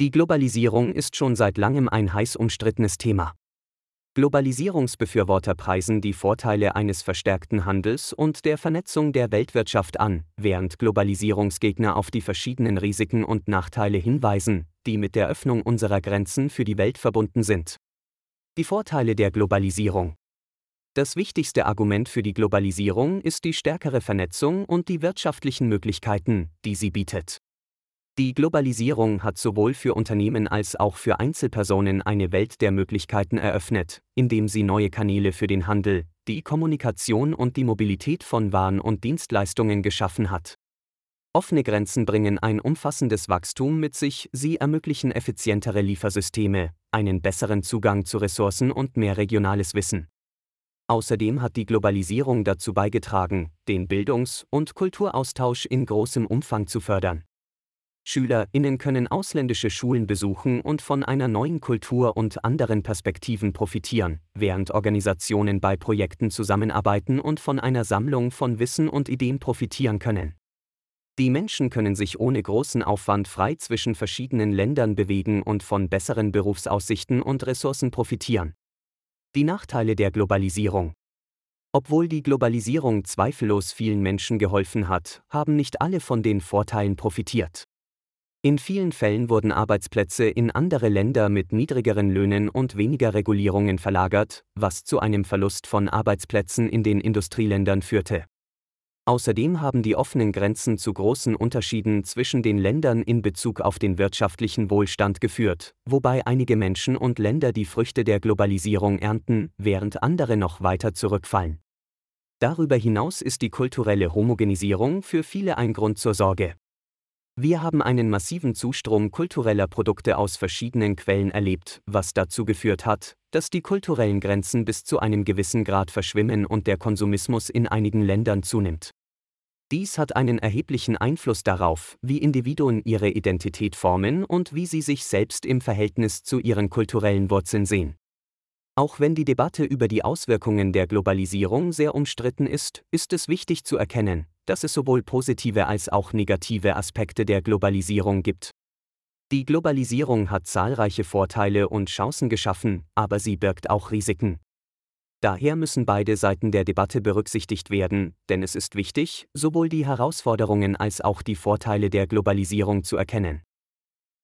Die Globalisierung ist schon seit langem ein heiß umstrittenes Thema. Globalisierungsbefürworter preisen die Vorteile eines verstärkten Handels und der Vernetzung der Weltwirtschaft an, während Globalisierungsgegner auf die verschiedenen Risiken und Nachteile hinweisen, die mit der Öffnung unserer Grenzen für die Welt verbunden sind. Die Vorteile der Globalisierung. Das wichtigste Argument für die Globalisierung ist die stärkere Vernetzung und die wirtschaftlichen Möglichkeiten, die sie bietet. Die Globalisierung hat sowohl für Unternehmen als auch für Einzelpersonen eine Welt der Möglichkeiten eröffnet, indem sie neue Kanäle für den Handel, die Kommunikation und die Mobilität von Waren und Dienstleistungen geschaffen hat. Offene Grenzen bringen ein umfassendes Wachstum mit sich, sie ermöglichen effizientere Liefersysteme, einen besseren Zugang zu Ressourcen und mehr regionales Wissen. Außerdem hat die Globalisierung dazu beigetragen, den Bildungs- und Kulturaustausch in großem Umfang zu fördern. SchülerInnen können ausländische Schulen besuchen und von einer neuen Kultur und anderen Perspektiven profitieren, während Organisationen bei Projekten zusammenarbeiten und von einer Sammlung von Wissen und Ideen profitieren können. Die Menschen können sich ohne großen Aufwand frei zwischen verschiedenen Ländern bewegen und von besseren Berufsaussichten und Ressourcen profitieren. Die Nachteile der Globalisierung obwohl die Globalisierung zweifellos vielen Menschen geholfen hat, haben nicht alle von den Vorteilen profitiert. In vielen Fällen wurden Arbeitsplätze in andere Länder mit niedrigeren Löhnen und weniger Regulierungen verlagert, was zu einem Verlust von Arbeitsplätzen in den Industrieländern führte. Außerdem haben die offenen Grenzen zu großen Unterschieden zwischen den Ländern in Bezug auf den wirtschaftlichen Wohlstand geführt, wobei einige Menschen und Länder die Früchte der Globalisierung ernten, während andere noch weiter zurückfallen. Darüber hinaus ist die kulturelle Homogenisierung für viele ein Grund zur Sorge. Wir haben einen massiven Zustrom kultureller Produkte aus verschiedenen Quellen erlebt, was dazu geführt hat, dass die kulturellen Grenzen bis zu einem gewissen Grad verschwimmen und der Konsumismus in einigen Ländern zunimmt. Dies hat einen erheblichen Einfluss darauf, wie Individuen ihre Identität formen und wie sie sich selbst im Verhältnis zu ihren kulturellen Wurzeln sehen. Auch wenn die Debatte über die Auswirkungen der Globalisierung sehr umstritten ist, ist es wichtig zu erkennen, dass es sowohl positive als auch negative Aspekte der Globalisierung gibt. Die Globalisierung hat zahlreiche Vorteile und Chancen geschaffen, aber sie birgt auch Risiken. Daher müssen beide Seiten der Debatte berücksichtigt werden, denn es ist wichtig, sowohl die Herausforderungen als auch die Vorteile der Globalisierung zu erkennen.